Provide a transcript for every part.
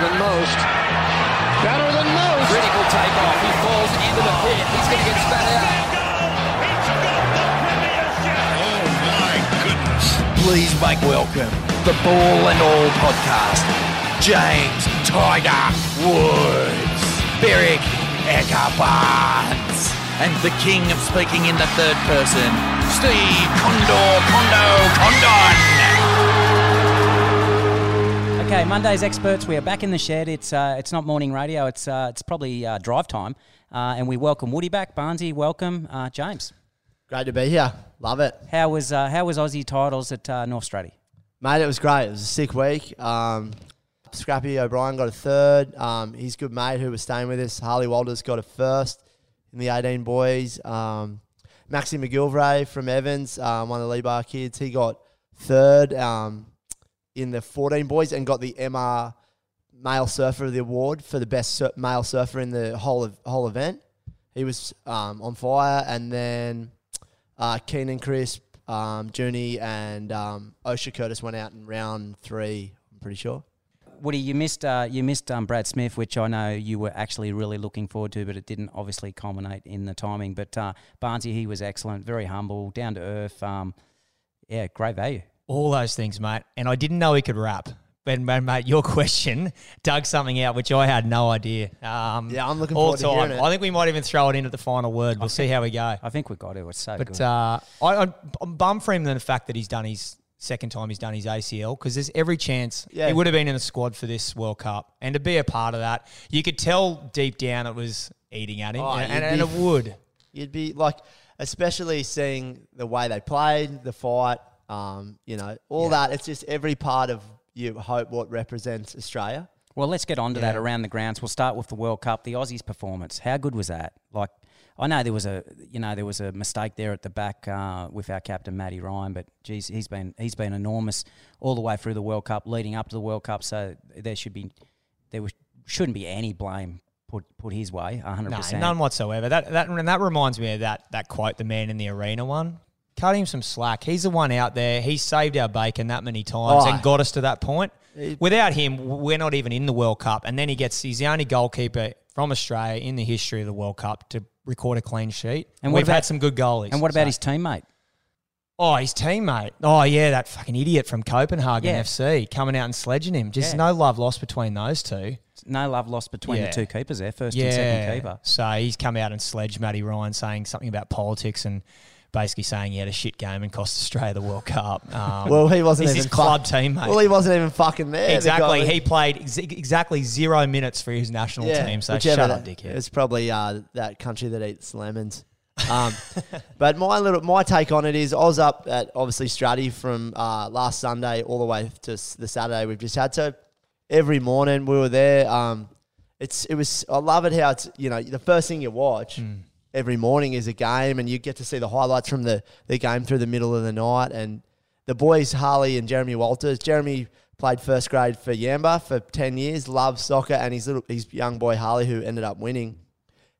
than most. Better than most. Critical takeoff. He falls into the pit. He's going to get spat out. Oh my goodness. Please make welcome the Ball and All podcast. James Tiger Woods, Beric Eckerbarts, and the king of speaking in the third person, Steve Condor Condo Condon. Okay, Monday's experts. We are back in the shed. It's uh, it's not morning radio. It's uh, it's probably uh, drive time, uh, and we welcome Woody back. Barnesy, welcome. Uh, James, Great to be here. Love it. how was uh, how was Aussie titles at uh, North Straddy? Mate, it was great. It was a sick week. Um, Scrappy O'Brien got a third. Um, his good mate who was staying with us, Harley Walters, got a first in the 18 boys. Um, Maxi McGilvray from Evans, um, one of the Lee Bar kids, he got third um, in the 14 boys and got the MR Male Surfer of the Award for the best sur- male surfer in the whole of, whole event. He was um, on fire. And then uh, Keenan Crisp, um, Junie, and um, Osha Curtis went out in round three, I'm pretty sure. Woody, you missed uh, you missed um, Brad Smith, which I know you were actually really looking forward to, but it didn't obviously culminate in the timing. But uh, Barnesy, he was excellent, very humble, down to earth. Um, yeah, great value. All those things, mate. And I didn't know he could rap. But mate, mate, your question dug something out which I had no idea. Um, Yeah, I'm looking all forward to hearing it. I think we might even throw it in at the final word. We'll see how we go. I think we got it. It's so But good. uh, I, I'm- I'm bummed for him than the fact that he's done his second time he's done his ACL because there's every chance Yeah. he would have been in the squad for this World Cup. And to be a part of that, you could tell deep down it was eating at him. Oh, and, you'd and, and be- it would. You'd be like, especially seeing the way they played, the fight, um, you know, all that. It's just every part of you hope what represents Australia. Well, let's get on to that around the grounds. We'll start with the World Cup. The Aussies' performance. How good was that? Like, I know there was a you know there was a mistake there at the back uh, with our captain Matty Ryan, but geez, he's been he's been enormous all the way through the World Cup, leading up to the World Cup. So there should be there was, shouldn't be any blame put put his way. hundred No, percent. none whatsoever. That that and that reminds me of that that quote, the man in the arena one. Cut him some slack. He's the one out there. He saved our bacon that many times Oh. and got us to that point. Without him, we're not even in the World Cup. And then he gets he's the only goalkeeper from Australia in the history of the World Cup to record a clean sheet. And we've about- had some good goalies. And what about So- his teammate? Oh, his teammate. Oh, yeah, that fucking idiot from Copenhagen Yeah. FC coming out and sledging him. Just Yeah. no love lost between those two. No love lost between Yeah. the two keepers there, first and second keeper. So he's come out and sledged Matty Ryan saying something about politics and basically saying he had a shit game and cost Australia the World Cup. Um, Well, he wasn't even his club teammate. Well, he wasn't even fucking there. exactly. He played ex- exactly zero minutes for his national team. So shut up, dickhead. It's probably uh, that country that eats lemons. Um, but my little my take on it is I was up at obviously Straddy from uh, last Sunday all the way to s- the Saturday we've just had. So every morning we were there. Um, it's it was I love it how it's you know the first thing you watch Hmm. Every morning is a game and you get to see the highlights from the the game through the middle of the night and the boys Harley and Jeremy Walters. Jeremy played first grade for Yamba for ten years, loved soccer, and his little his young boy Harley who ended up winning.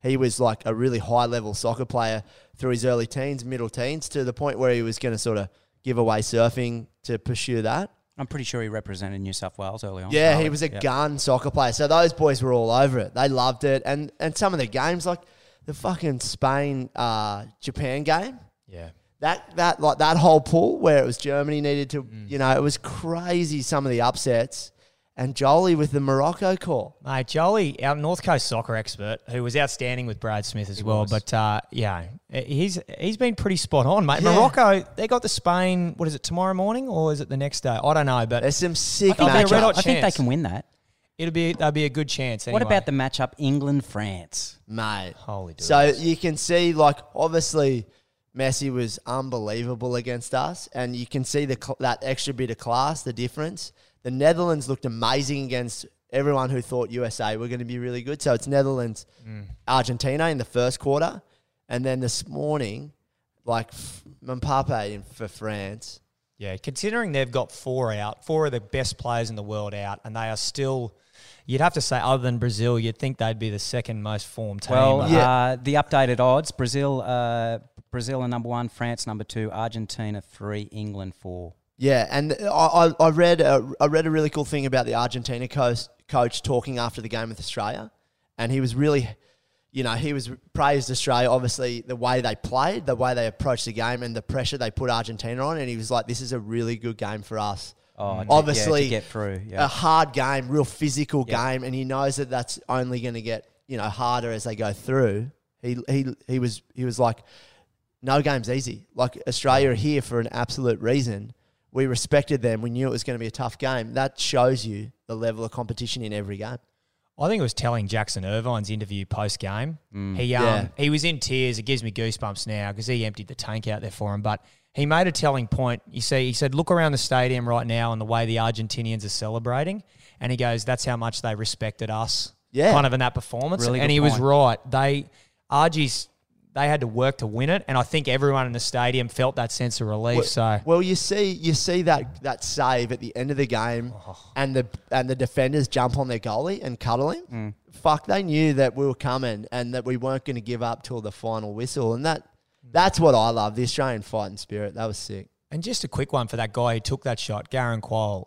He was like a really high level soccer player through his early teens, middle teens, to the point where he was going to sort of give away surfing to pursue that. I'm pretty sure he represented New South Wales early on. Yeah, he was a Yeah. gun soccer player. So those boys were all over it. They loved it, and and some of the games like the fucking Spain uh, Japan game. yeah. That that like that whole pool where it was Germany needed to, Mm. you know, it was crazy. Some of the upsets, and Jolie with the Morocco call. Mate, Jolie, our North Coast soccer expert, who was outstanding with Brad Smith as well. was. But uh, yeah, he's he's been pretty spot on, mate. Yeah. Morocco, they got the Spain. What is it tomorrow morning or is it the next day? I don't know, but There's some sick think they're red hot I think they can win that. It'll be that'll be a good chance. What about the matchup England France? mate. holy? So doodles. you can see, like, obviously, Messi was unbelievable against us, and you can see the cl- that extra bit of class, the difference. The Netherlands looked amazing against everyone who thought USA were going to be really good. So it's Netherlands, mm. Argentina in the first quarter, and then this morning, like f- Mbappe in, for France. Yeah, considering they've got four out, four of the best players in the world out, and they are still. You'd have to say, other than Brazil, you'd think they'd be the second most formed team. Well, Yeah. uh, the updated odds: Brazil, uh, Brazil are number one, France number two, Argentina three, England four. Yeah, and I, I, I read a, I read a really cool thing about the Argentina coach, coach talking after the game with Australia, and he was really, you know, he was praised Australia obviously the way they played, the way they approached the game, and the pressure they put Argentina on, and he was like, "This is a really good game for us." Oh, to- yeah, to obviously, get through, a hard game, real physical Yeah. game, and he knows that that's only going to get you know harder as they go through. He he he was he was like, no game's easy. Like Australia are here for an absolute reason. We respected them. We knew it was going to be a tough game. That shows you the level of competition in every game. I think it was telling Jackson Irvine's interview post game. Mm. He um, Yeah. he was in tears. It gives me goosebumps now because he emptied the tank out there for him. But he made a telling point. You see, he said, "Look around the stadium right now and the way the Argentinians are celebrating." And he goes, "That's how much they respected us." Yeah. kind of in that performance. Really and he was right. They Argies they had to work to win it, and I think everyone in the stadium felt that sense of relief. Well, so well, you see, you see that that save at the end of the game, oh. and the and the defenders jump on their goalie and cuddle him. Mm. Fuck, they knew that we were coming and that we weren't going to give up till the final whistle, and that that's what I love the Australian fighting spirit. That was sick. And just a quick one for that guy who took that shot, Garang Kuol.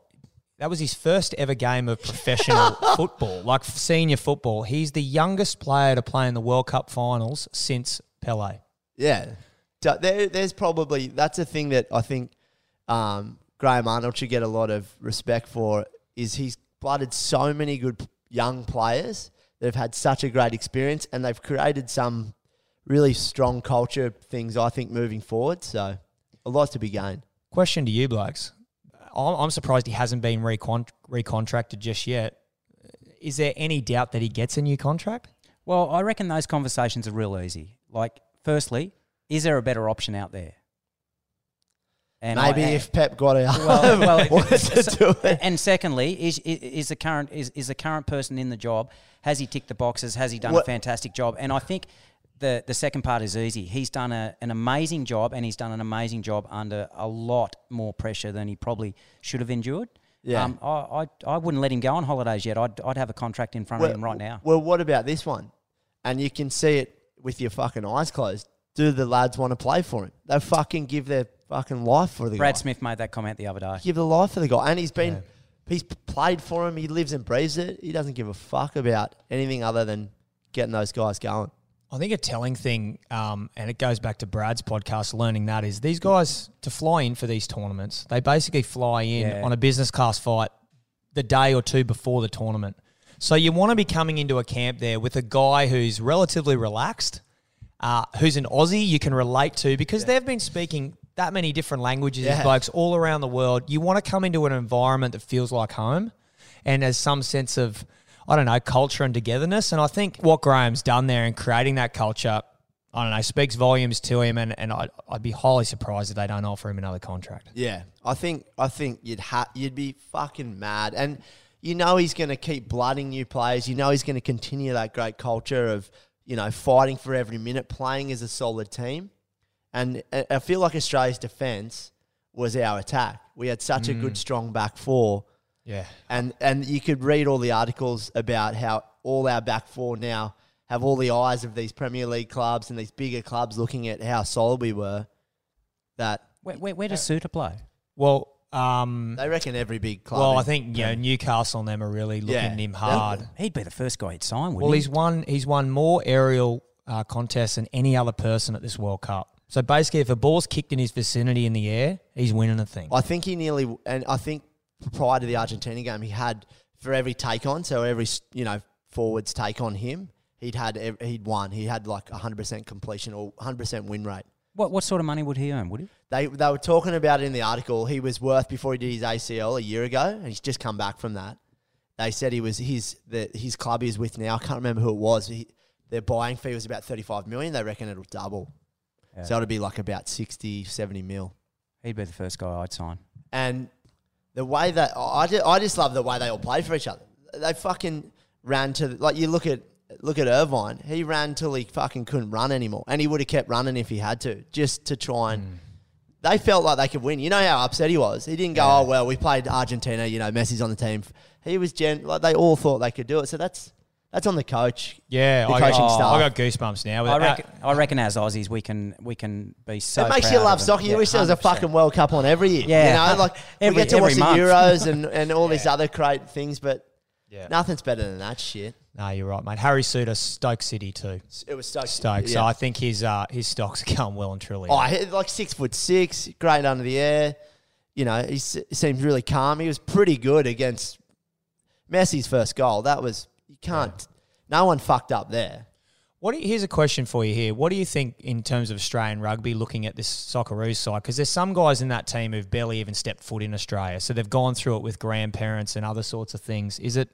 That was his first ever game of professional football, like senior football. He's the youngest player to play in the World Cup finals since Pele. Yeah. There, there's probably that's a thing that I think um, Graham Arnold should get a lot of respect for. Is he's blooded so many good young players that have had such a great experience, and they've created some really strong culture things. I think moving forward, so a lot to be gained. Question to you, blokes. I'm I'm surprised he hasn't been recon- recontracted just yet. Is there any doubt that he gets a new contract? Well, I reckon those conversations are real easy. Like, firstly, is there a better option out there? And Maybe I- if Pep got out, well, well, wanted to do it. and secondly, is is- is the current is, is the current person in the job? Has he ticked the boxes? Has he done a fantastic job? And I think the the second part is easy. He's done a, an amazing job, and he's done an amazing job under a lot more pressure than he probably should have endured. Yeah. Um, I, I I wouldn't let him go on holidays yet. I'd I'd have a contract in front of him right now. Well, what about this one? And you can see it with your fucking eyes closed. Do the lads want to play for him? They fucking give their fucking life for the Brad guy. Smith made that comment the other day. Give the life for the guy, and he's been he's played for him. He lives and breathes it. He doesn't give a fuck about anything other than getting those guys going. I think a telling thing, um, and it goes back to Brad's podcast, learning that is these guys to fly in for these tournaments, they basically fly in Yeah. on a business class flight the day or two before the tournament. So you want to be coming into a camp there with a guy who's relatively relaxed, uh, who's an Aussie you can relate to because they've been speaking that many different languages, Yeah. blokes all around the world. You want to come into an environment that feels like home and has some sense of, I don't know, culture and togetherness. And I think what Graham's done there in creating that culture, I don't know, speaks volumes to him. And, and I'd, I'd be highly surprised if they don't offer him another contract. Yeah, I think I think you'd ha- you'd be fucking mad, and you know he's going to keep blooding new players. You know he's going to continue that great culture of you know fighting for every minute, playing as a solid team, and I- I feel like Australia's defense was our attack. We had such a good, mm. strong back four, Yeah. and and you could read all the articles about how all our back four now have all the eyes of these Premier League clubs and these bigger clubs looking at how solid we were. That Where, where, where does Souttar play? Well, um, they reckon every big club. well, I think you know Newcastle and them are really looking Yeah. at him hard. He'd be the first guy he'd sign, wouldn't Well, he? he's won. He's won more aerial uh, contests than any other person at this World Cup. So basically, if a ball's kicked in his vicinity in the air, he's winning a thing. I think he nearly, and I think prior to the Argentina game, he had for every take on, so every you know forwards take on him, he'd had he'd won. He had like hundred percent completion or hundred percent win rate. What what sort of money would he earn? Would he? They they were talking about it in the article. He was worth before he did his ACL a year ago, and he's just come back from that. They said he was his the his club he was with now. I can't remember who it was. He, their buying fee was about thirty five million. They reckon it'll double, so it'll be like about 60, 70 mil. He'd be the first guy I'd sign. and the way that I just, I just love the way they all played for each other. They fucking ran to like you look at look at Irvine. He ran till he fucking couldn't run anymore, and he would have kept running if he had to, just to try and. Mm. They felt like they could win. You know how upset he was. He didn't go, "Oh well, we played Argentina. You know, Messi's on the team." He was gen like they all thought they could do it. So that's That's on the coach. Yeah, The I, coaching got, staff. I got goosebumps now. I reckon, I reckon as Aussies we can we can be so. it makes proud you love soccer. You Yeah, wish there was a fucking World Cup on every year. Yeah. you know, like Every- we get to watch every the month. Euros and, and all these other great things, but Yeah. nothing's better than that shit. No, you're right, mate. Harry Souttar, Stoke City too. It was Stoke. Stoke. So. I think his uh, his stocks are going well and truly. Oh, he- like six foot six, great under the air. You know, he, s- he seems really calm. He was pretty good against Messi's first goal. That was you can't. No one fucked up there. What do you, here's a question for you here. What do you think in terms of Australian rugby looking at this Socceroos side? Because there's some guys in that team who've barely even stepped foot in Australia. So they've gone through it with grandparents and other sorts of things. Is it,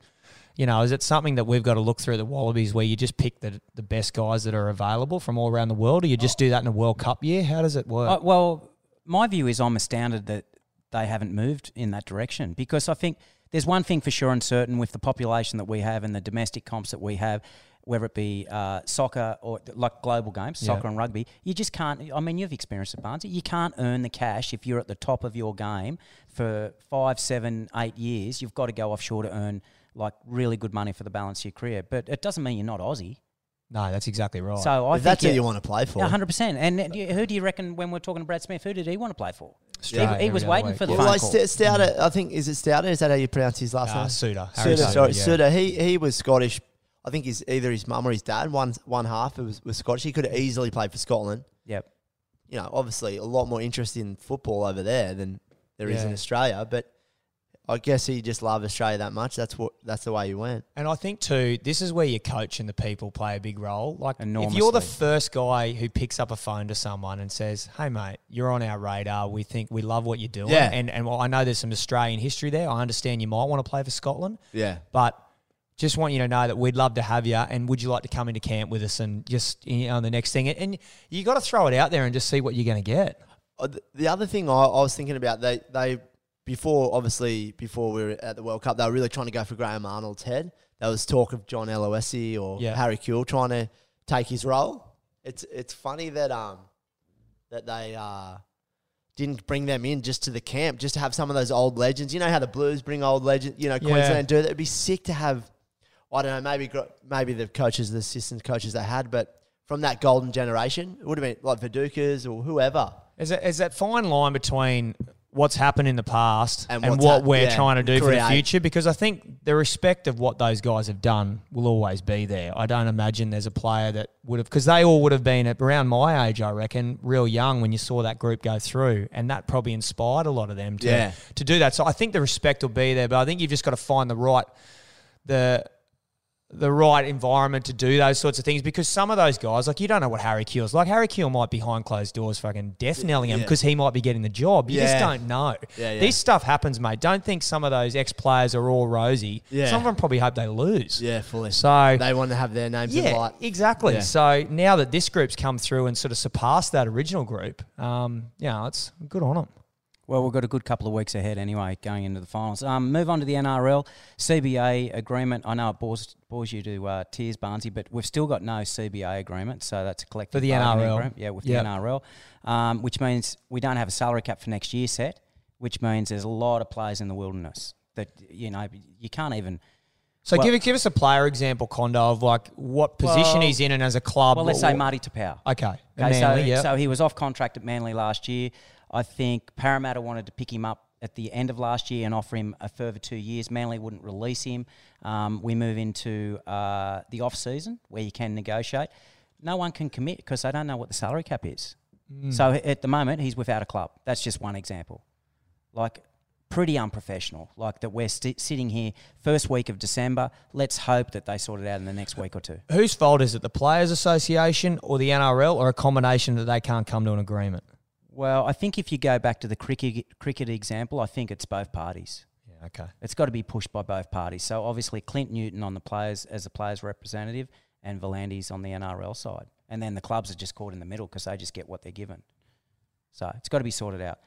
you know, is it something that we've got to look through the Wallabies where you just pick the, the best guys that are available from all around the world or you just do that in a World Cup year? How does it work? Uh, well, my view is I'm astounded that they haven't moved in that direction because I think there's one thing for sure and certain with the population that we have and the domestic comps that we have, whether it be uh, soccer or like global games, Yeah. soccer and rugby, you just can't. I mean, you've experienced it, Barnes. You can't earn the cash if you're at the top of your game for five, seven, eight years. You've got to go offshore to earn like really good money for the balance of your career. But it doesn't mean you're not Aussie. no, that's exactly right. So I that's who you want to play for. yeah, hundred percent. And uh, who do you reckon when we're talking to Brad Smith? Who did he want to play for? He, he was waiting week. for the well, phone like call. St- Stouter, I think is it Stouter? Is that how you pronounce his last uh, name? Souttar. Harry Souttar, Souttar, sorry, yeah. Souttar. He he was Scottish. I think he's either his mum or his dad. One one half was, was Scottish. He could have easily played for Scotland. Yep. You know, obviously a lot more interest in football over there than there is in Australia. But I guess he just loved Australia that much. That's what that's the way he went. And I think too, this is where your coach and the people play a big role. Like if you're the first guy who picks up a phone to someone and says, "Hey mate, you're on our radar. We think we love what you're doing." Yeah. And and well, I know there's some Australian history there. I understand you might want to play for Scotland, Yeah. but just want you to know that we'd love to have you. And would you like to come into camp with us and just you know the next thing? And you got to throw it out there and just see what you're going to get. Uh, The other thing I, I was thinking about, they they before obviously before we were at the World Cup, they were really trying to go for Graham Arnold's head. There was talk of John Aloisi or Yeah. Harry Kewell trying to take his role. It's it's funny that um that they uh didn't bring them in just to the camp, just to have some of those old legends. You know how the Blues bring old legends, you know, Yeah. Queensland do that. It'd be sick to have I don't know, maybe maybe the coaches, the assistant coaches they had, but from that golden generation, it would have been like Vidukas or whoever. Is that, is that fine line between what's happened in the past And and, what hap- we're yeah, trying to do for the future? Because I think the respect of what those guys have done will always be there. I don't imagine there's a player that would have, because they all would have been at around my age, I reckon, real young when you saw that group go through, and that probably inspired a lot of them to Yeah. to do that. So I think the respect will be there, but I think you've just got to find the right the the right environment to do those sorts of things because some of those guys, like you don't know what Harry Kewell's like. Harry Kewell might be behind closed doors fucking death knelling him Yeah. because he might be getting the job. You just don't know. Yeah, yeah. This stuff happens, mate. Don't think some of those ex players are all rosy. Yeah. Some of them probably hope they lose. Yeah, fully. So they want to have their names in yeah, light. exactly. Yeah. So now that this group's come through and sort of surpassed that original group, um, yeah, it's good on them. Well, we've got a good couple of weeks ahead anyway, going into the finals. Um, move on to the NRL CBA agreement. I know it bores, bores you to uh, tears, Barnsey, but we've still got no CBA agreement, so that's a collective For the bargaining NRL. agreement. Yeah, with Yep. the NRL, um, which means we don't have a salary cap for next year set, which means there's a lot of players in the wilderness that you know you can't even. So Well- give, give us a player example, Condo, of like what position Well- he's in and as a club. Well, let's say Marty Taupau. Okay. Okay, Manly, so, yeah. so he was off contract at Manly last year. I think Parramatta wanted to pick him up at the end of last year and offer him a further two years. Manly wouldn't release him. Um, we move into uh, the off season where you can negotiate. No one can commit because they don't know what the salary cap is. Hmm. So at the moment, he's without a club. That's just one example. Like pretty unprofessional. Like that we're sti sitting here first week of December. Let's hope that they sort it out in the next week or two. Whose fault is it? The Players Association or the NRL or a combination that they can't come to an agreement? Well, I think if you go back to the cricket cricket example, I think it's both parties. Yeah, okay. It's got to be pushed by both parties. So obviously Clint Newton on the players as a players representative, and V'landys on the NRL side, and then the clubs are just caught in the middle because they just get what they're given. So it's got to be sorted out.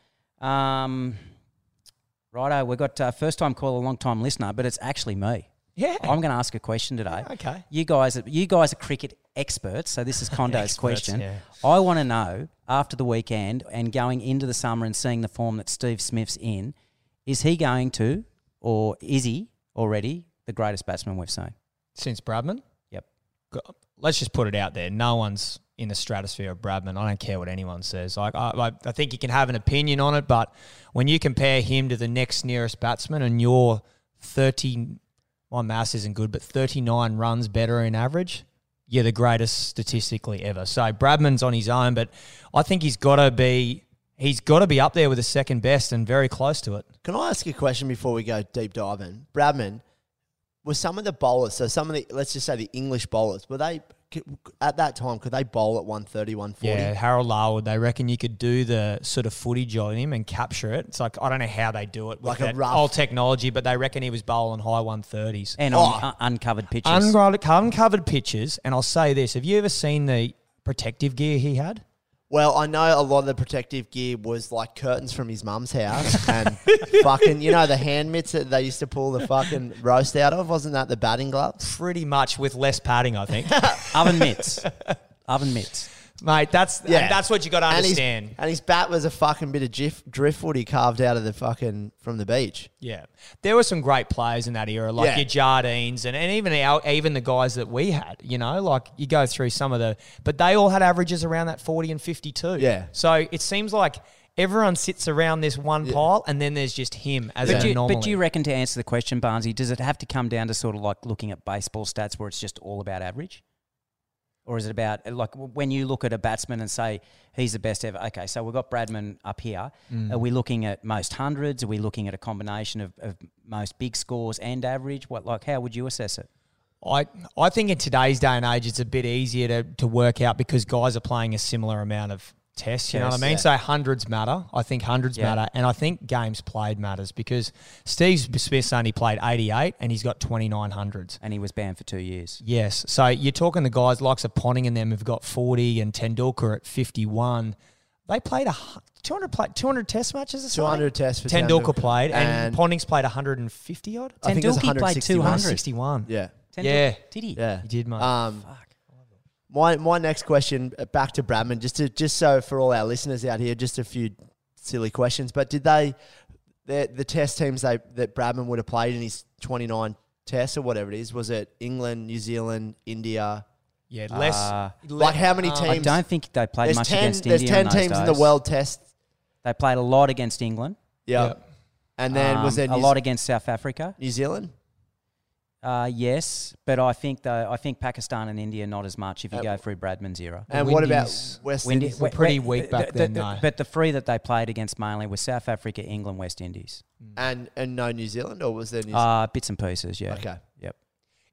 Um, righto, we've got uh, first time caller, long time listener, but it's actually me. Yeah. I'm going to ask a question today. Okay. You guys, are, you guys are cricket experts, so this is Condo's Experts, question. yeah. I want to know after the weekend and going into the summer and seeing the form that Steve Smith's in, is he going to, or is he already the greatest batsman we've seen? since Bradman. Yep. Let's just put it out there. No one's in the stratosphere of Bradman. I don't care what anyone says. Like I, I, I think you can have an opinion on it, but when you compare him to the next nearest batsman, and you're thirty, my maths isn't good, but thirty nine runs better in average. You're the greatest statistically ever. So Bradman's on his own, but I think he's got to be. He's got to be up there with the second best and very close to it. Can I ask you a question before we go deep diving? Bradman, were some of the bowlers, so some of the, let's just say the English bowlers, were they, at that time, could they bowl at 130, 140? Yeah, Harold Larwood. They reckon you could do the sort of footage on him and capture it. It's like I don't know how they do it with Like a that rough- old technology, but they reckon he was bowling high one thirties. And Oh. on un- uncovered pitches. Uncovered, uncovered pitches, and I'll say this: Have you ever seen the protective gear he had? Well, I know a lot of the protective gear was like curtains from his mum's house and fucking, you know, the hand mitts that they used to pull the fucking roast out of. Wasn't that the batting gloves? Pretty much with less padding, I think, Oven mitts. Oven mitts. Mate. That's Yeah. that's what you got to And his, understand. and his bat was a fucking bit of gif, driftwood he carved out of the fucking, from the beach. Yeah, there were some great players in that era, like Yeah. your Jardines and, and even our, even the guys that we had. You know, like you go through some of the, but they all had averages around that forty and fifty two. Yeah. So it seems like everyone sits around this one pile, and then there's just him as But, an do you, anomaly. but do you reckon to answer the question, Barnesy, does it have to come down to sort of like looking at baseball stats where it's just all about average? Or is it about, like, when you look at a batsman and say he's the best ever? Okay, so we've got Bradman up here. Mm. Are we looking at most hundreds? Are we looking at a combination of, of most big scores and average? What, like, how would you assess it? I I think in today's day and age, it's a bit easier to, to work out because guys are playing a similar amount of tests. You know what I mean? yeah. So hundreds matter. I think hundreds Yeah. matter, and I think games played matters because Steve Smith's only played eighty eight, and he's got twenty nine hundreds. And he was banned for two years. Yes. So you're talking the guys likes of Ponting and them who've got 40 and Tendulkar at 51. They played a 200 play, 200 test matches or something? 200 tests for Tendulkar Tendulkar. played and, And- Ponting's played 150 odd. I think Tendulkar played 261. Yeah. Tendul- Yeah. Did he? Yeah. He did, mate. Um, my my next question uh, back to Bradman, just to just so for all our listeners out here, just a few silly questions. But did they the the test teams they that Bradman would have played in his twenty nine tests or whatever it is? Was it England, New Zealand, India? yeah, less. Uh, Like how many um, teams? I don't think they played much ten. against There's India. ten in those teams in the world test. They played a lot against England. Yeah. Yep. And then was Um, there a New, lot against South Africa? New Zealand? Uh, yes, but I think though I think Pakistan and India not as much if you Uh, go through Bradman's era. And what about West Windy- Indies? were we- pretty we- weak back the- then, the- though. But the three that they played against mainly were South Africa, England, West Indies. And and no New Zealand or was there New Zealand? Uh, bits and pieces, yeah. Okay.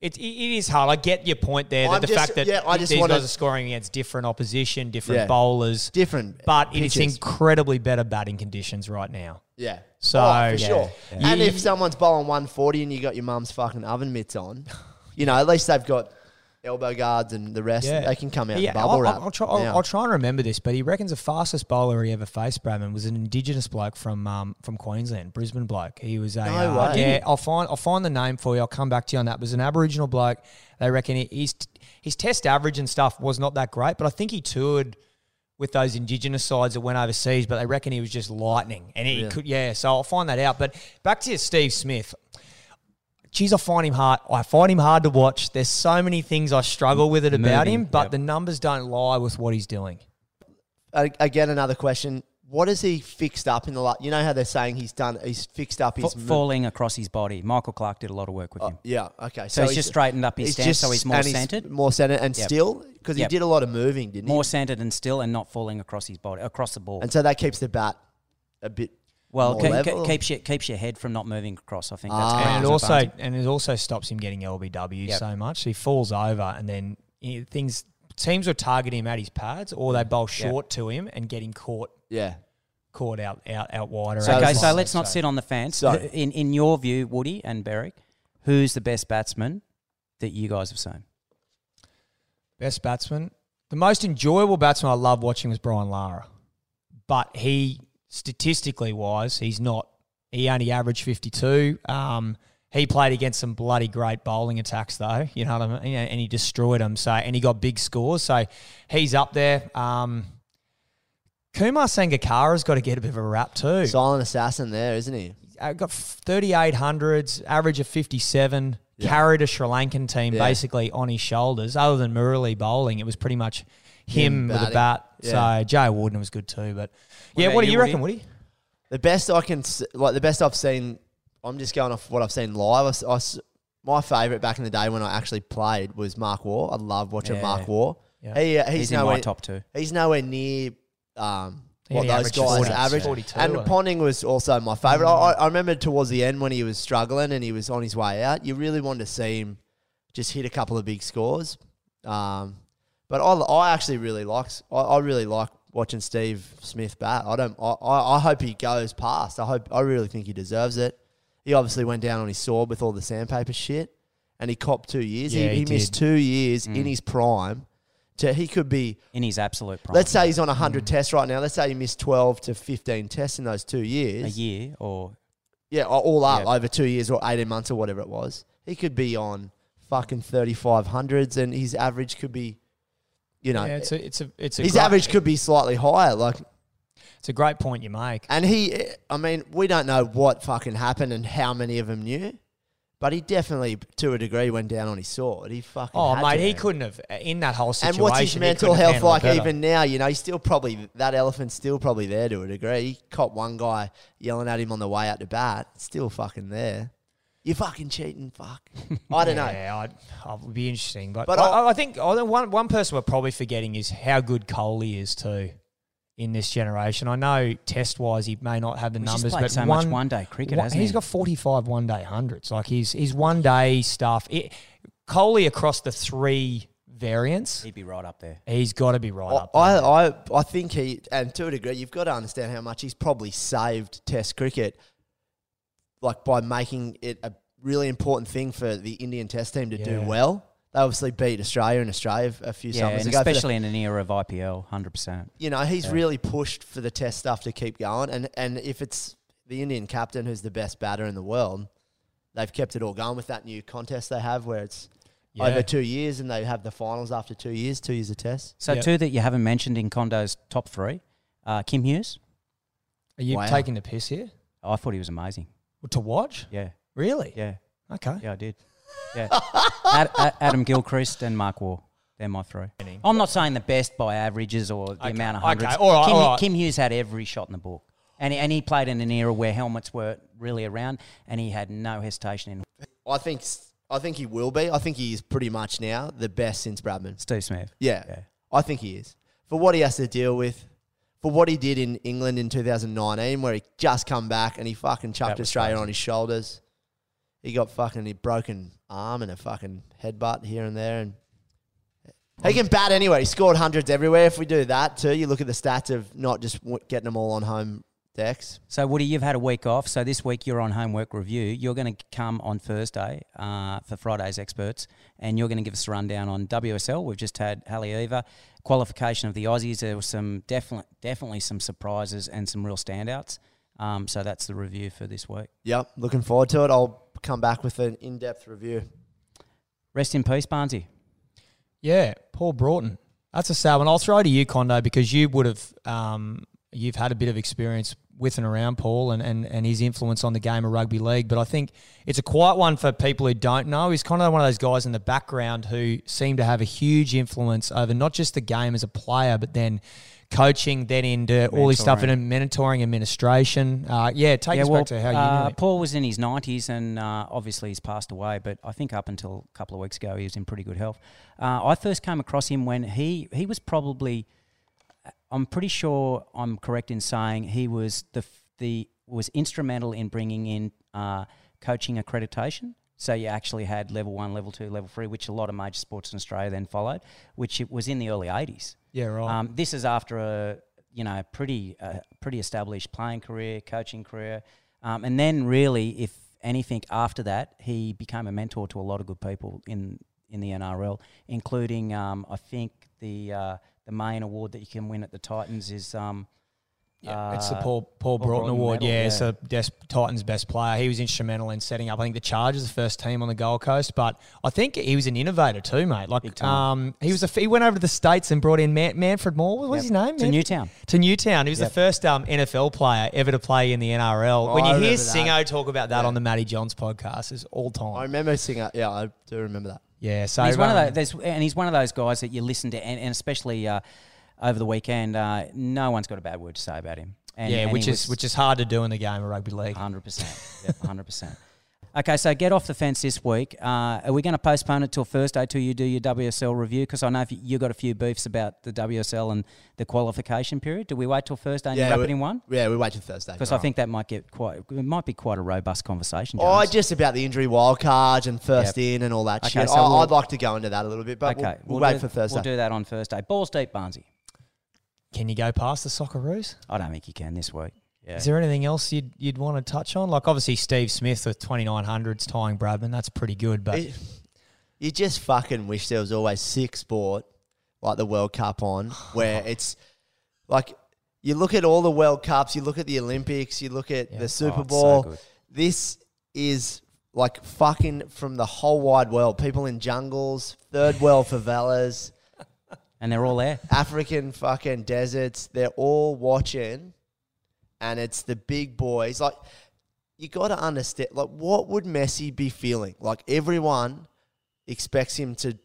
It, it is hard. I get your point there. That I'm the just- fact that yeah, I just these wanna- guys are scoring against different opposition, different Yeah. bowlers, Different but it is pitches. incredibly better batting conditions right now. Yeah. So, oh, yeah, for sure. yeah. And You- if someone's bowling 140 and you got your mum's fucking oven mitts on, you know, at least they've got elbow guards and the rest. They can come out Yeah, and bubble I'll, wrap. I'll, try, I'll. I'll try and remember this, but he reckons the fastest bowler he ever faced, Bradman, was an Indigenous bloke from um, from Queensland, Brisbane bloke. He was a No uh, way. yeah. I'll find I'll find the name for you. I'll come back to you on that. It was an Aboriginal bloke. They reckon he, his his test average and stuff was not that great, but I think he toured with those Indigenous sides that went overseas. But they reckon he was just lightning, and he Yeah. could yeah. So I'll find that out. But back to you, Steve Smith. Geez, I find him hard. I find him hard to watch. There's so many things I struggle with it about him, but yep. the numbers don't lie with what he's doing. Again, another question. What has he fixed up in the last? You know how they're saying he's done, he's fixed up his. Fa- mo- falling across his body. Michael Clarke did a lot of work with oh, him. yeah, okay. So he's just straightened up his stance, so he's more and centered? More centered and Yep. still, because he did a lot of moving, didn't More he? More centered and still, and not falling across his body, across the ball. And so that keeps the bat a bit. Well, more ke- ke- keeps your keeps your head from not moving across. I think that's Ah. and it also advantage. and it also stops him getting LBW Yep. so much. He falls over, and then he, things teams will target him at his pads, or they bowl short to him and get him caught Yeah. caught out out out wider. So, out okay, wide, so let's not sit on the fence. So- in in your view, Woody and Berrick, who's the best batsman that you guys have seen? Best batsman. The most enjoyable batsman I love watching was Brian Lara. But he, statistically wise, he's not. He only averaged 52. Um, he played against some bloody great bowling attacks, though. You know what I mean? And he destroyed them. So, and he got big scores. So he's up there. Um, Kumar Sangakkara's got to get a bit of a rap too. Silent assassin there, isn't he? Uh, got 3800s, average of 57. carried a Sri Lankan team Yeah. basically on his shoulders. Other than Murali bowling, it was pretty much him, Him with a bat. Yeah. So Jayawardene was good too. But yeah, about what do you, you reckon, Woody? Woody? The best I can, s- like the best I've seen. I'm just going off what I've seen live. I s- I s- my favourite back in the day when I actually played was Mark Waugh. I love watching Yeah. Mark Waugh. Yeah. He, uh, he's, He's in nowhere, my top two. He's nowhere near um, He what only those averages guys 40, average. 42, and I think. Ponting was also my favourite. I, I remember towards the end when he was struggling and he was on his way out. You really wanted to see him just hit a couple of big scores. Um, but I, I actually really like I, I really like watching Steve Smith bat. I don't. I, I hope he goes past. I hope. I really think he deserves it. He obviously went down on his sword with all the sandpaper shit, and he copped two years. Yeah, he, he he missed two years in mm. his prime. To he could be. In his absolute prime. Let's say he's on 100 mm. tests right now. Let's say he missed 12 to 15 tests in those two years. a year or Yeah, all up Yeah. over two years or 18 months or whatever it was. He could be on fucking 3500s and his average could be, you know, yeah, it's a it's a it's a his great, average could be slightly higher. Like, It's a great point you make. and he, I mean, we don't know what fucking happened and how many of them knew, but he definitely, to a degree, went down on his sword. He fucking. Oh, had mate, to. he couldn't have in that whole situation. And what's his mental health like even now? You know, he's still probably that elephant's still probably there to a degree. He caught one guy yelling at him on the way out to bat. It's still fucking there. You fucking cheating, fuck. I don't know. Yeah, I'd, oh, I would be interesting, but, But I, I- I think I think one one person we're probably forgetting is how good Kohli is too in this generation. I know test wise he may not have the He's just numbers, played but so much one-day cricket, one- hasn't he's he? got forty five one day hundreds. Like his his one day stuff. It, Kohli across the three variants, he'd be right up there. he's got to be right up. I, there. I, I think he, and to a degree, you've got to understand how much he's probably saved Test cricket, like by making it a really important thing for the Indian Test team to do Yeah. well. They obviously beat Australia and Australia a few Yeah, summers and ago. for the- especially in an era of IPL, hundred percent. you know, he's Yeah. really pushed for the Test stuff to keep going, and and if it's the Indian captain who's the best batter in the world, they've kept it all going with that new contest they have where it's Yeah. over two years and they have the finals after two years, two years of Test. So Yep. two that you haven't mentioned in Condo's top three, uh, Kim Hughes. Are you Wow. taking the piss here I thought he was amazing. To watch? Yeah, Really? yeah, Okay. yeah, I did. Yeah, Ad, Ad- Adam Gilchrist and Mark Waugh. They're my three. I'm not saying the best by averages or the Okay, amount of okay, hundreds. all right, Kim, all right. Kim Hughes had every shot in the book, and he, and he played in an era where helmets weren't really around, and he had no hesitation in I think I think he will be. I think he is pretty much now the best since Bradman. Steve Smith. Yeah, Yeah. I think he is for what he has to deal with. For what he did in England in 2019, where he just come back and he fucking chucked Australia crazy. on his shoulders. He got fucking a broken arm and a fucking headbutt here and there, and he can bat anyway. He scored hundreds everywhere. If we do that too, you look at the stats of not just w- getting them all on home decks. So Woody, you've had a week off. So this week you're on homework review. You're going to come on Thursday uh, for Friday's experts, and you're going to give us a rundown on WSL. We've just had Halle Eva qualification of the Aussies. There were some definitely definitely some surprises and some real standouts. Um, so that's the review for this week. Yep, looking forward to it. I'll come back with an in-depth review. Rest in peace, Barnesy. Yeah, Paul Broughton. That's a sad one. I'll throw it to you, Condo, because you would have um, you've had a bit of experience with and around Paul and, and, and his influence on the game of rugby league. But I think it's a quiet one for people who don't know. He's kind of one of those guys in the background who seem to have a huge influence over not just the game as a player, but then coaching, then into all his stuff in mentoring, administration. Uh, yeah, take us back to how you uh, knew it. Paul was in his 90s and uh, obviously he's passed away, but I think up until a couple of weeks ago he was in pretty good health. Uh, I first came across him when he, he was probably, I'm pretty sure I'm correct in saying he was the, the was instrumental in bringing in uh, coaching accreditation. So you actually had level one, level two, level three, which a lot of major sports in Australia then followed, which it was in the early 80s. Yeah, right. Um, this is after a you know pretty uh, pretty established playing career, coaching career, um, and then really, if anything, after that, he became a mentor to a lot of good people in in the NRL, including um, I think the uh, the main award that you can win at the Titans is um, Yeah, it's the Uh, Paul Paul, Paul Broughton Broughton Award. medal, yeah, yeah. it's a Des- Titans' best player. He was instrumental in setting up. I think the Chargers, the first team on the Gold Coast, but I think he was an innovator too, mate. Like, um, he was a he went over to the states and brought in Man- Manfred Moore. What was his name? To Manfred- Newtown. To Newtown. He was Yep. the first um, NFL player ever to play in the NRL. Oh, when I you hear. Singo talk about that Yeah. on the Matty Johns podcast, it's all time. I remember Singo. Yeah, I do remember that. Yeah, so he's one of um, those, there's, and he's one of those guys that you listen to, and, and especially uh, over the weekend, uh, no one's got a bad word to say about him. And, yeah, and which is which is hard to do in the game of rugby league. hundred percent, hundred percent. Okay, so get off the fence this week. Uh, are we going to postpone it till Thursday till you do your WSL review? Because I know if you, you got a few beefs about the WSL and the qualification period. Do we wait till Thursday and Yeah, wrap we- it in one? Yeah, we wait till Thursday. Because I think that might get quite, it might be quite a robust conversation. Oh, just about the injury wild cards and first in and all that Okay, shit. so I, we'll- I'd like to go into that a little bit, but okay, we'll, we'll wait do, for Thursday. We'll do that on Thursday. Balls deep, Barnsey. Can you go past the Socceroos? I don't think you can this week. Yeah. Is there anything else you'd you'd want to touch on? Like obviously Steve Smith with twenty nine hundreds tying Bradman, that's pretty good. But It- you just fucking wish there was always sick sport like the World Cup on, where it's like you look at all the World Cups, you look at the Olympics, you look at Yeah. the Super Oh, it's so Bowl. this is like fucking from the whole wide world. People in jungles, third world favelas, And they're all there. African fucking deserts. They're all watching, and it's the big boys. Like you got to understand. Like, what would Messi be feeling? Like everyone expects him to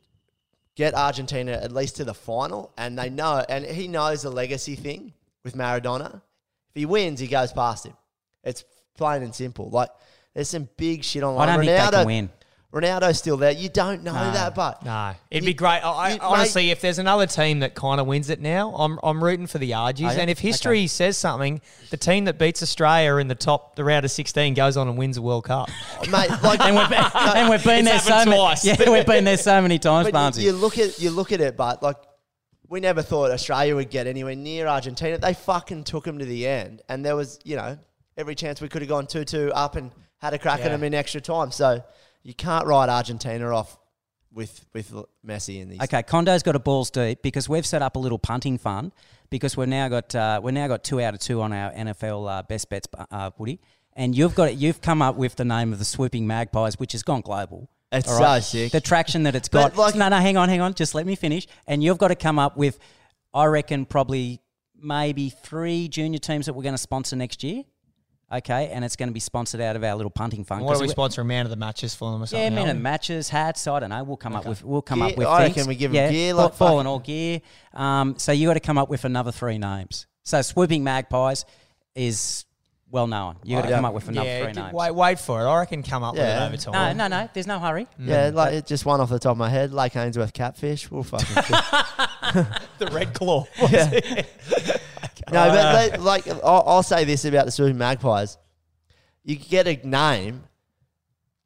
get Argentina at least to the final, and they know, and he knows the legacy thing with Maradona. If he wins, he goes past him. It's plain and simple. Like there's some big shit online. I don't think they Ronaldo, can win. Ronaldo's still there. You don't know No. that, but no, it'd You- be great. I, you- honestly, if there's another team that kind of wins it now, I'm I'm rooting for the Argies. Oh. And if history Okay. says something, the team that beats Australia in the top the round of 16 goes on and wins the World Cup. Oh, mate, like And we've, and we've been there so many. Yeah, we've been there so many times, Barnesy. you, look at you look at it, but like we never thought Australia would get anywhere near Argentina. They fucking took them to the end, and there was you know every chance we could have gone two two up and had a crack at them in extra time. So you can't write Argentina off with with Messi in these. Okay, Condo's got a balls deep because we've set up a little punting fund because we've now got uh, we're now got two out of two on our NFL uh, best bets, uh, Woody. And you've got you've come up with the name of the Swooping Magpies, which has gone global. It's All so sick. The traction that it's got. like- no, no, hang on, hang on. Just let me finish. And you've got to come up with, I reckon, probably maybe three junior teams that we're going to sponsor next year. Okay, and it's going to be sponsored out of our little punting fund. What 'Cause are we we- sponsoring man of the matches for them or something? yeah, men aren't and we? matches, hats. I don't know. We'll come up with. We'll come Gear- up with. I things. reckon we give 'em yeah, gear, ball- like ball fucking- and all gear. Um, so you got to come up with another three names. So swooping magpies is well known. You got to come up with another Yeah, three d- names. wait, wait for it. I reckon come up Yeah. with it over time. no, no. There's no hurry. Yeah, like it just one off the top of my head, Lake Ainsworth catfish. We'll fucking. The red claw. No, but ah. they, like I'll, I'll say this about the Swooping Magpies: you get a name,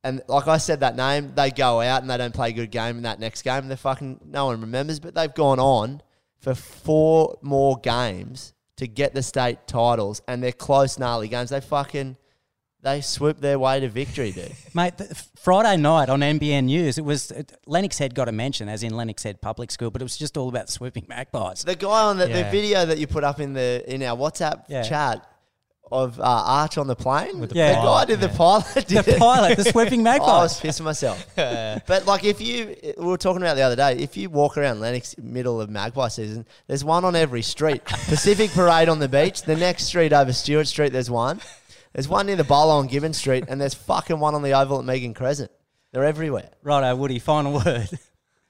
and like I said, that name they go out and they don't play a good game in that next game. They're fucking no one remembers, but they've gone on for four more games to get the state titles, and they're close, gnarly games. They fucking they swoop their way to victory, dude. Mate, th- Friday night on NBN News, it was it, Lennox Head got a mention, as in Lennox Head Public School, but it was just all about swooping magpies. The guy on the, the Yeah. video that you put up in the in our WhatsApp Yeah. chat of uh, Arch on the plane, With the the, Yeah. guy pilot, did the pilot. Did The it. pilot, the swooping magpies. I was pissing myself. but like, if you, we were talking about the other day, if you walk around Lennox middle of Magpie season, there's one on every street. Pacific Parade on the beach. The next street over Stewart Street, there's one. There's one near the bowler on Gibbon Street, and there's fucking one on the oval at Megan Crescent. They're everywhere. Righto, Woody. Final word.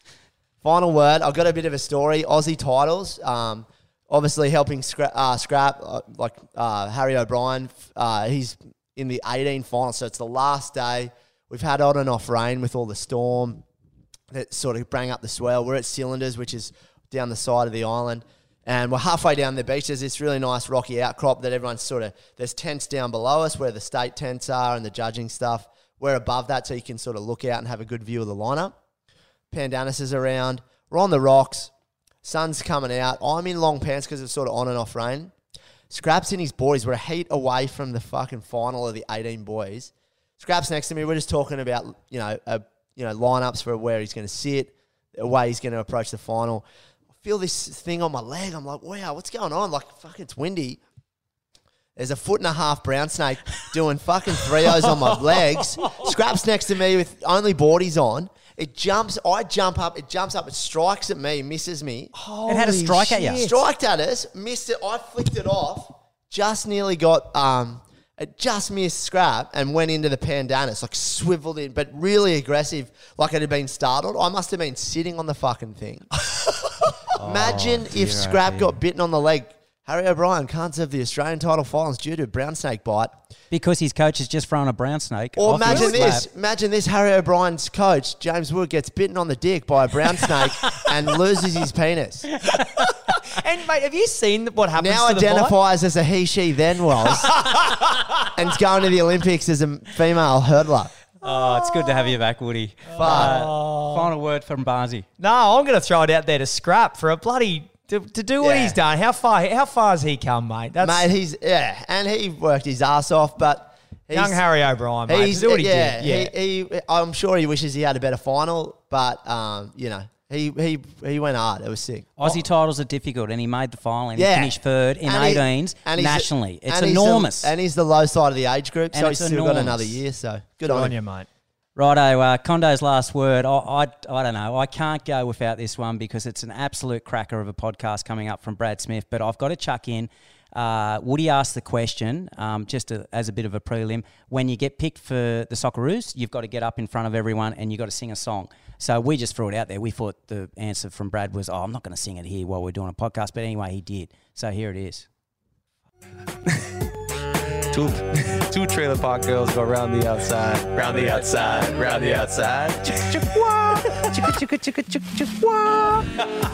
Final word. I've got a bit of a story. Aussie titles. Um, obviously helping scrap, uh, scrap uh, like uh, Harry O'Brien. Uh, he's in the 18 final, so it's the last day. We've had on and off rain with all the storm that sort of bring up the swell. We're at Cylinders, which is down the side of the island. And we're halfway down the beach. There's this really nice rocky outcrop that everyone's sort of, there's tents down below us where the state tents are and the judging stuff. We're above that so you can sort of look out and have a good view of the lineup. Pandanus is around. We're on the rocks. Sun's coming out. I'm in long pants because it's sort of on and off rain. Scraps and his boys. We're a heat away from the fucking final of the 18 boys. Scraps next to me. We're just talking about you know a, you know lineups for where he's going to sit, the way he's going to approach the final. Feel this thing on my leg. I'm like, wow, what's going on? Like, fuck, it's windy. There's a foot and a half brown snake doing fucking threos on my legs. Scraps next to me with only boardies on. It jumps. I jump up. It jumps up. It strikes at me. Misses me. Holy it had a strike at you. Striked at us. Missed it. I flicked it off. Just nearly got. Um, it just missed scrap and went into the pandanus, like swiveled in, but really aggressive, like it had been startled. I must have been sitting on the fucking thing. Oh, imagine dear, if oh Scrap dear. got bitten on the leg. Harry O'Brien can't serve the Australian title finals due to a brown snake bite. Because his coach has just thrown a brown snake. Or off his imagine this: imagine this: Harry O'Brien's coach James Wood gets bitten on the dick by a brown snake and loses his penis. And mate, have you seen what happens? Now to the identifies as a he, she, then was, and is going to the Olympics as a female hurdler. Oh, it's good to have you back, Woody. Fuck. Uh, final word from Barzy. No, I'm going to throw it out there to scrap for a bloody to, to do what Yeah. he's done. How far? How far has he come, mate? That's Mate, he's yeah, and he worked his ass off, but he's, young Harry O'Brien, mate. He's do what he yeah, did. Yeah. He, he, I'm sure he wishes he had a better final, but um, you know, he he he went hard. It was sick. Aussie titles are difficult, and he made the final and Yeah, he finished third in And he- 18s and he's- nationally. It's and he's the- enormous. and he's the low side of the age group, And so it's he's still got enormous. another year. So good, Good on, on him. you, mate. Righto, uh, Condo's last word. I, I, I don't know. I can't go without this one because it's an absolute cracker of a podcast coming up from Brad Smith. But I've got to chuck in. Uh, Woody asked the question, um, just as a bit of a prelim. When you get picked for the Socceroos, you've got to get up in front of everyone and you've got to sing a song. So we just threw it out there. We thought the answer from Brad was, "Oh, I'm not going to sing it here while we're doing a podcast." But anyway, he did. So here it is. Two, two trailer park girls go round the outside, round the outside, round the outside.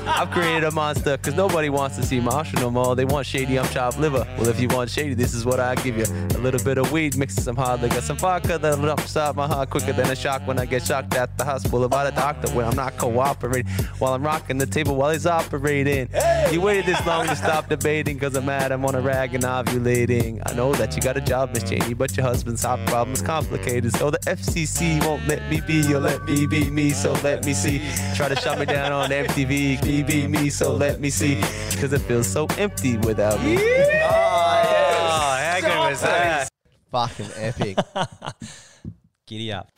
I've created a monster because nobody wants to see Marshall no more. They want shady, I'm chopped liver. Well, if you want shady, this is what I give you. A little bit of weed mixed with some hard liquor, some vodka that'll upside my heart quicker than a shock when I get shocked at the hospital by the doctor when I'm not cooperating. While I'm rocking the table while he's operating. You waited this long to stop debating because I'm mad I'm on a rag and ovulating. I know that you got got a job, Miss Cheney, but your husband's hot problem's complicated. So the FCC won't let me be, you'll let me be me, so let me see. Try to shut me down on MTV, be be me, so let me see. Cause it feels so empty without me. Oh, yes. oh, how good was that? Fucking epic. Giddy up.